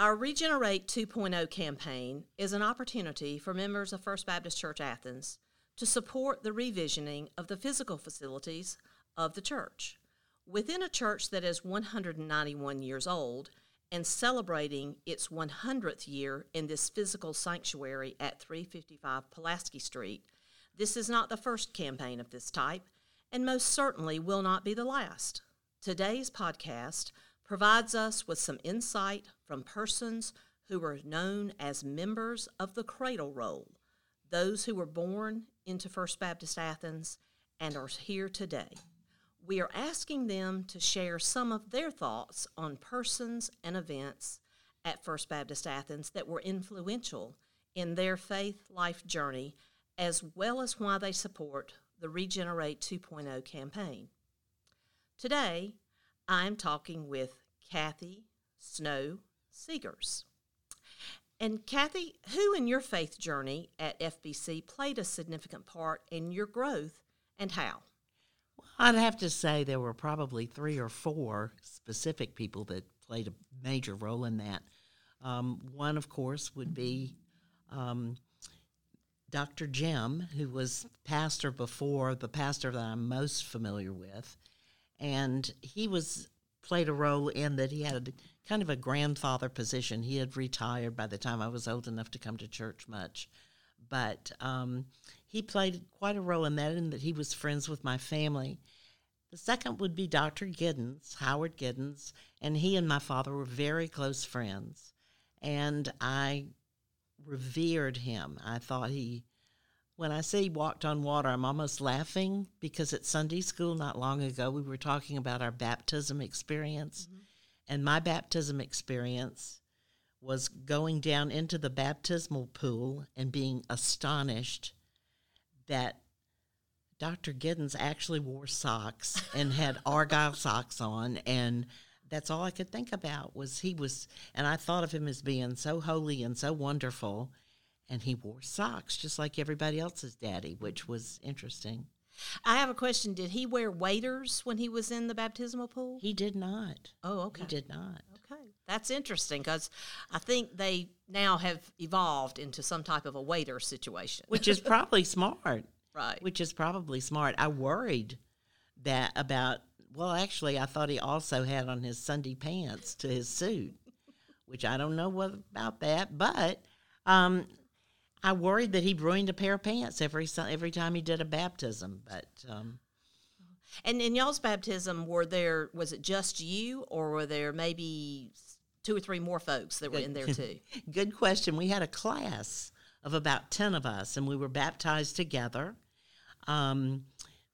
Our Regenerate 2.0 campaign is an opportunity for members of First Baptist Church Athens to support the revisioning of the physical facilities of the church. Within a church that is 191 years old and celebrating its 100th year in this physical sanctuary at 355 Pulaski Street, this is not the first campaign of this type and most certainly will not be the last. Today's podcast provides us with some insight from persons who are known as members of the cradle roll, those who were born into First Baptist Athens and are here today. We are asking them to share some of their thoughts on persons and events at First Baptist Athens that were influential in their faith life journey, as well as why they support the Regenerate 2.0 campaign. Today, I'm talking with Kathy Snow Seegers. And Kathy, who in your faith journey at FBC played a significant part in your growth and how? I'd have to say there were probably three or four specific people that played a major role in that. Um, one, of course, would be um, Dr. Jim, who was pastor before, the pastor that I'm most familiar with. And he was played a role in that he had a, kind of a grandfather position. He had retired by the time I was old enough to come to church much. But um, he played quite a role in that, in that he was friends with my family. The second would be Dr. Giddens, Howard Giddens, and he and my father were very close friends. And I revered him. I thought he, when I say walked on water, I'm almost laughing because at Sunday school not long ago we were talking about our baptism experience. Mm-hmm. And my baptism experience was going down into the baptismal pool and being astonished that Dr. Giddens actually wore socks and had argyle socks on and that's all I could think about was he was, and I thought of him as being so holy and so wonderful, and he wore socks just like everybody else's daddy, which was interesting. I have a question. Did he wear waders when he was in the baptismal pool? He did not. Oh, okay. He did not. Okay. That's interesting because I think they now have evolved into some type of a wader situation. Which is probably smart. Right. Which is probably smart. I worried that about well, actually, I thought he also had on his Sunday pants to his suit, which I don't know what about that, but um, I worried that he ruined a pair of pants every every time he did a baptism. But um, and in y'all's baptism, were there was it just you, or were there maybe two or three more folks that were in there too? Good question. We had a class of about ten of us, and we were baptized together. Um,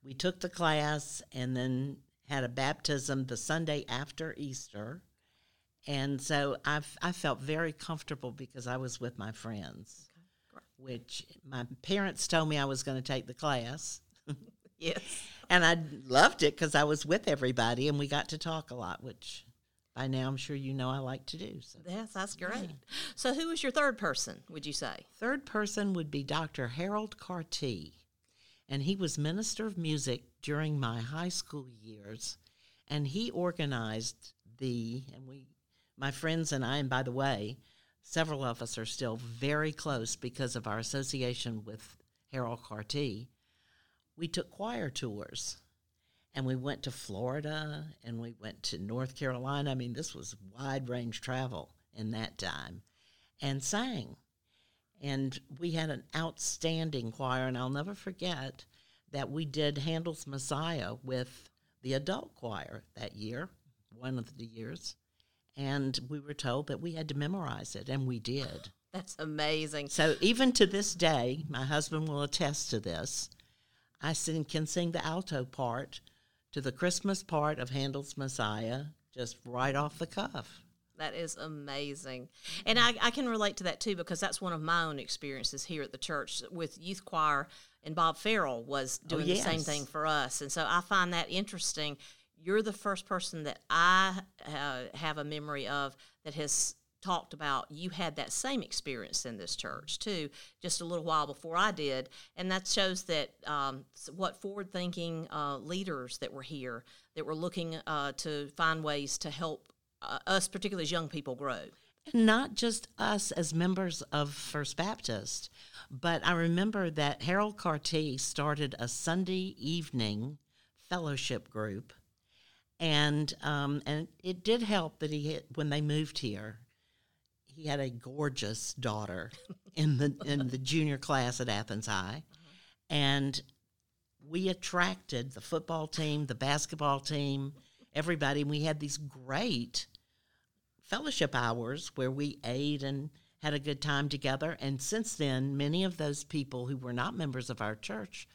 we took the class, and then had a baptism the Sunday after Easter. And so I, I felt very comfortable because I was with my friends, which my parents told me I was going to take the class. yes. And I loved it because I was with everybody and we got to talk a lot, which by now I'm sure you know I like to do. So. Yes, that's great. Yeah. So, who was your third person, would you say? Third person would be Dr. Harold Carty and he was minister of music during my high school years and he organized the and we my friends and I and by the way several of us are still very close because of our association with Harold Carty we took choir tours and we went to Florida and we went to North Carolina. I mean this was wide range travel in that time and sang. And we had an outstanding choir, and I'll never forget that we did Handel's Messiah with the adult choir that year, one of the years, and we were told that we had to memorize it, and we did. That's amazing. So even to this day, my husband will attest to this. I sing, can sing the alto part to the Christmas part of Handel's Messiah just right off the cuff. That is amazing. And I, I, can relate to that too because that's one of my own experiences here at the church with youth choir. And Bob Farrell was oh, doing oh, yes. the same thing for us. And so I find that interesting. You're the first person that I uh, have a memory of that has talked about you had that same experience in this church too, just a little while before I did. And that shows that um, what forward thinking uh, leaders that were here that were looking uh, to find ways to help uh, us, particularly as young people, grow. not just us as members of First Baptist, but I remember that Harold Carty started a Sunday evening fellowship group, and um, and it did help that he had, when they moved here, he had a gorgeous daughter in the in the junior class at Athens High, and we attracted the football team, the basketball team, everybody. And we had these great fellowship hours where we ate and had a good time together. And since then, many of those people who were not members of our church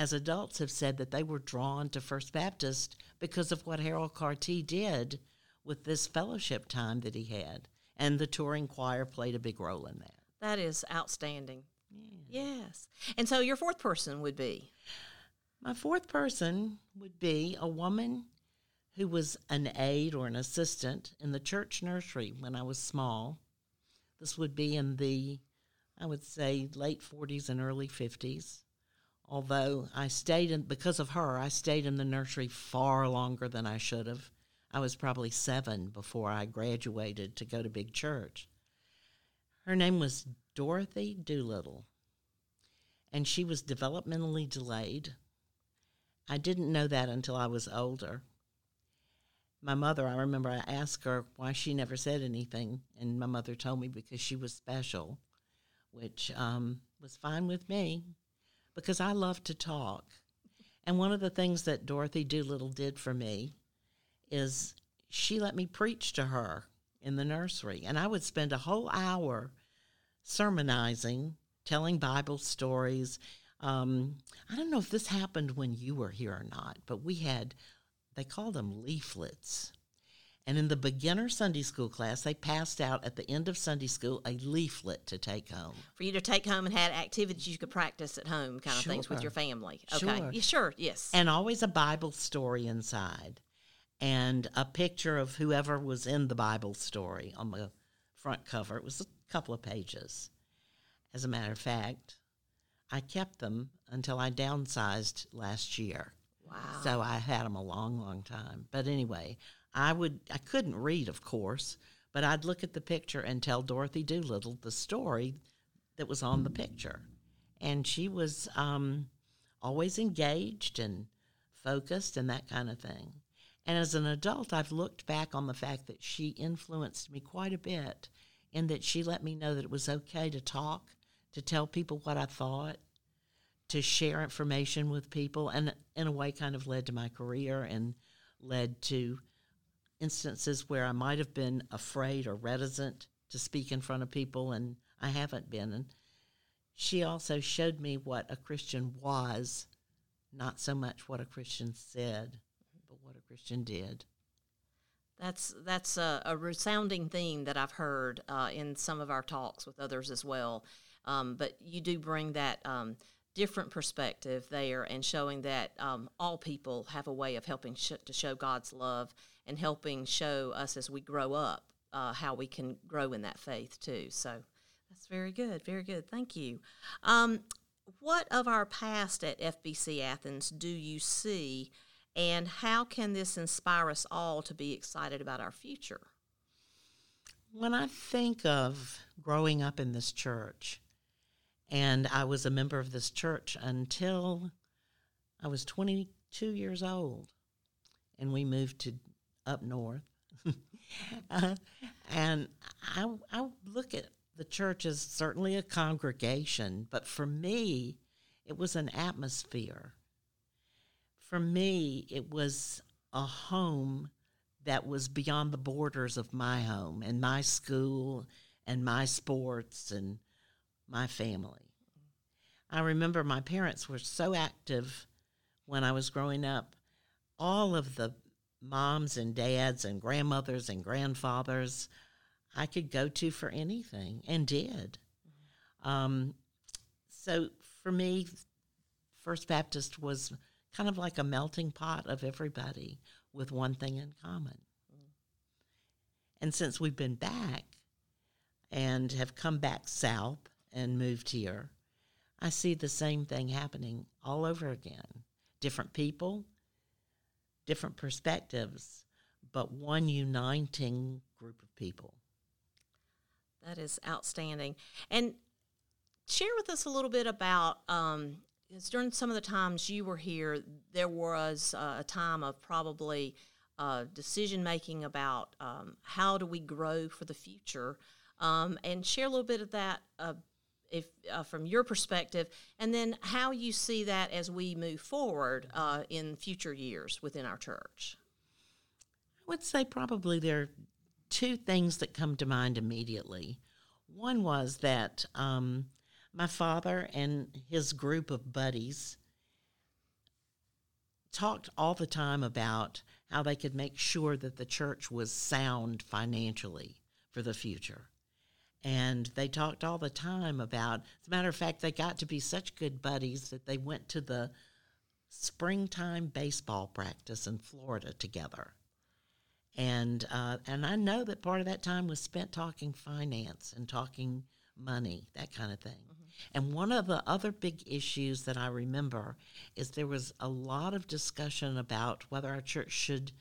as adults have said that they were drawn to First Baptist because of what Harold Carty did with this fellowship time that he had. And the touring choir played a big role in that. That is outstanding. Yeah. Yes. And so your fourth person would be? My fourth person would be a woman who was an aide or an assistant in the church nursery when I was small. This would be in the, I would say, late 40s and early 50s. Although I stayed in, because of her, I stayed in the nursery far longer than I should have. I was probably seven before I graduated to go to big church. Her name was Dorothy Doolittle, and she was developmentally delayed. I didn't know that until I was older my mother, I remember I asked her why she never said anything, and my mother told me because she was special, which um, was fine with me because I love to talk. And one of the things that Dorothy Doolittle did for me is she let me preach to her in the nursery, and I would spend a whole hour sermonizing, telling Bible stories. Um, I don't know if this happened when you were here or not, but we had they called them leaflets. And in the beginner Sunday school class, they passed out at the end of Sunday school a leaflet to take home. For you to take home and had activities you could practice at home, kind of Sure. things with your family. Okay. Sure. Yeah, sure, yes. And always a Bible story inside and a picture of whoever was in the Bible story on the front cover. It was a couple of pages. As a matter of fact, I kept them until I downsized last year. wow. So I had them a long, long time. But anyway, I would I couldn't read, of course, but I'd look at the picture and tell Dorothy Doolittle the story that was on the picture, and she was um, always engaged and focused and that kind of thing. And as an adult, I've looked back on the fact that she influenced me quite a bit in that she let me know that it was okay to talk, to tell people what I thought, to share information with people, and in a way, kind of led to my career and led to instances where I might have been afraid or reticent to speak in front of people, and I haven't been. And she also showed me what a Christian was, not so much what a Christian said, but what a Christian did. That's that's a, a resounding theme that I've heard uh, in some of our talks with others as well. Um, but you do bring that um, different perspective there, and showing that um, all people have a way of helping sh- to show God's love and helping show us as we grow up uh, how we can grow in that faith too. So that's very good, very good. Thank you. Um, what of our past at FBC Athens do you see? And how can this inspire us all to be excited about our future? When I think of growing up in this church, and I was a member of this church until I was 22 years old, and we moved to up north. uh, and I, I look at the church as certainly a congregation, but for me, it was an atmosphere. For me, it was a home that was beyond the borders of my home and my school and my sports and my family. I remember my parents were so active when I was growing up. All of the moms and dads and grandmothers and grandfathers I could go to for anything and did. Um, so for me, First Baptist was kind of like a melting pot of everybody with one thing in common. And since we've been back and have come back south and moved here, I see the same thing happening all over again. Different people, different perspectives, but one uniting group of people. That is outstanding. And share with us a little bit about um, during some of the times you were here, there was uh, a time of probably uh, decision making about um, how do we grow for the future, um, and share a little bit of that. Uh, if uh, from your perspective, and then how you see that as we move forward uh, in future years within our church. I would say probably there are two things that come to mind immediately. One was that um, my father and his group of buddies talked all the time about how they could make sure that the church was sound financially for the future. And they talked all the time about, as a matter of fact, they got to be such good buddies that they went to the springtime baseball practice in Florida together. And uh, and I know that part of that time was spent talking finance and talking money, that kind of thing. And one of the other big issues that I remember is there was a lot of discussion about whether our church should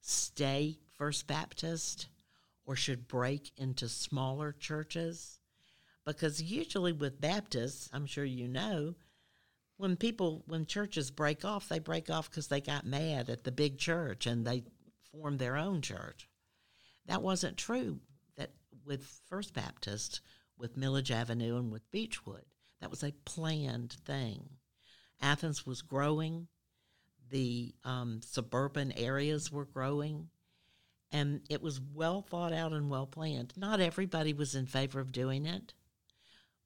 stay First Baptist or should break into smaller churches. Because usually with Baptists, I'm sure you know, when people, when churches break off, they break off because they got mad at the big church and they formed their own church. That wasn't true that with First Baptist with Milledge Avenue and with Beechwood. That was a planned thing. Athens was growing, the um, suburban areas were growing, and it was well thought out and well planned. Not everybody was in favor of doing it,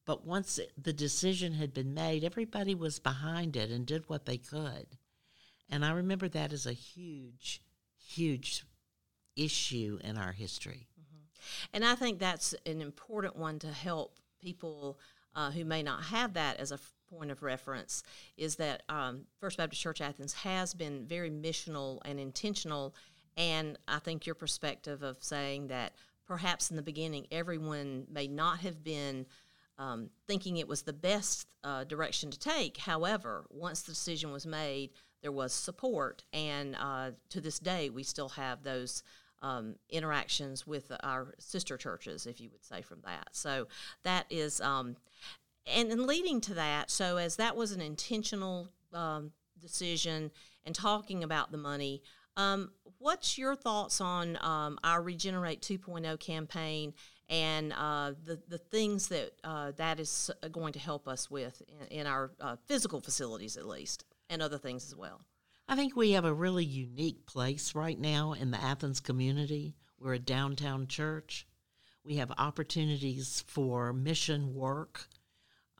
but once the decision had been made, everybody was behind it and did what they could. And I remember that as a huge, huge issue in our history. And I think that's an important one to help people uh, who may not have that as a point of reference is that um, First Baptist Church Athens has been very missional and intentional. And I think your perspective of saying that perhaps in the beginning everyone may not have been um, thinking it was the best uh, direction to take. However, once the decision was made, there was support. And uh, to this day, we still have those um, interactions with our sister churches, if you would say from that. So that is, um, and, and leading to that, so as that was an intentional um, decision and talking about the money, um, what's your thoughts on um, our Regenerate 2.0 campaign and uh, the, the things that uh, that is going to help us with in, in our uh, physical facilities, at least, and other things as well? I think we have a really unique place right now in the Athens community. We're a downtown church. We have opportunities for mission work,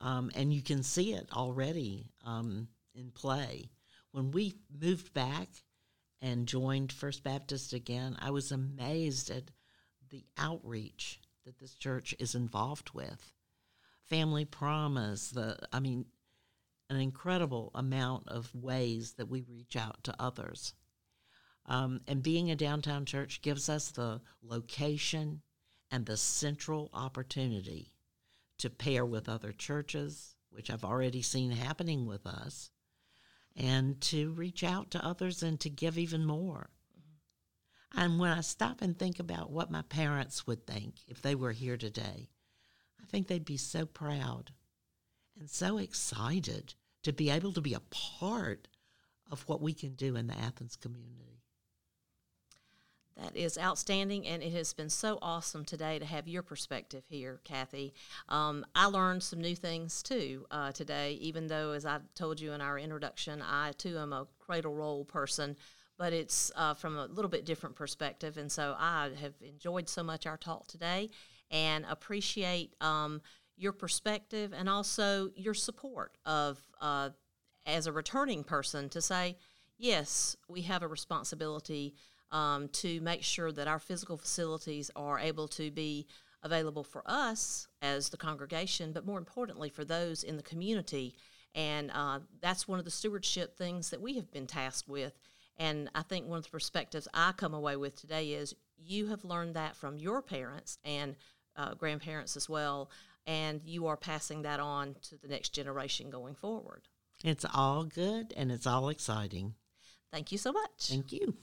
um, and you can see it already um, in play. When we moved back and joined First Baptist again, I was amazed at the outreach that this church is involved with. Family Promise, the I mean, an incredible amount of ways that we reach out to others. Um, and being a downtown church gives us the location and the central opportunity to pair with other churches, which I've already seen happening with us, and to reach out to others and to give even more. And when I stop and think about what my parents would think if they were here today, I think they'd be so proud and so excited to be able to be a part of what we can do in the Athens community. That is outstanding, and it has been so awesome today to have your perspective here, Kathy. Um, I learned some new things too uh, today, even though, as I told you in our introduction, I too am a cradle roll person, but it's uh, from a little bit different perspective. And so I have enjoyed so much our talk today and appreciate um, your perspective and also your support of uh, as a returning person to say yes we have a responsibility um, to make sure that our physical facilities are able to be available for us as the congregation but more importantly for those in the community and uh, that's one of the stewardship things that we have been tasked with and i think one of the perspectives i come away with today is you have learned that from your parents and uh, grandparents as well and you are passing that on to the next generation going forward. It's all good and it's all exciting. Thank you so much. Thank you.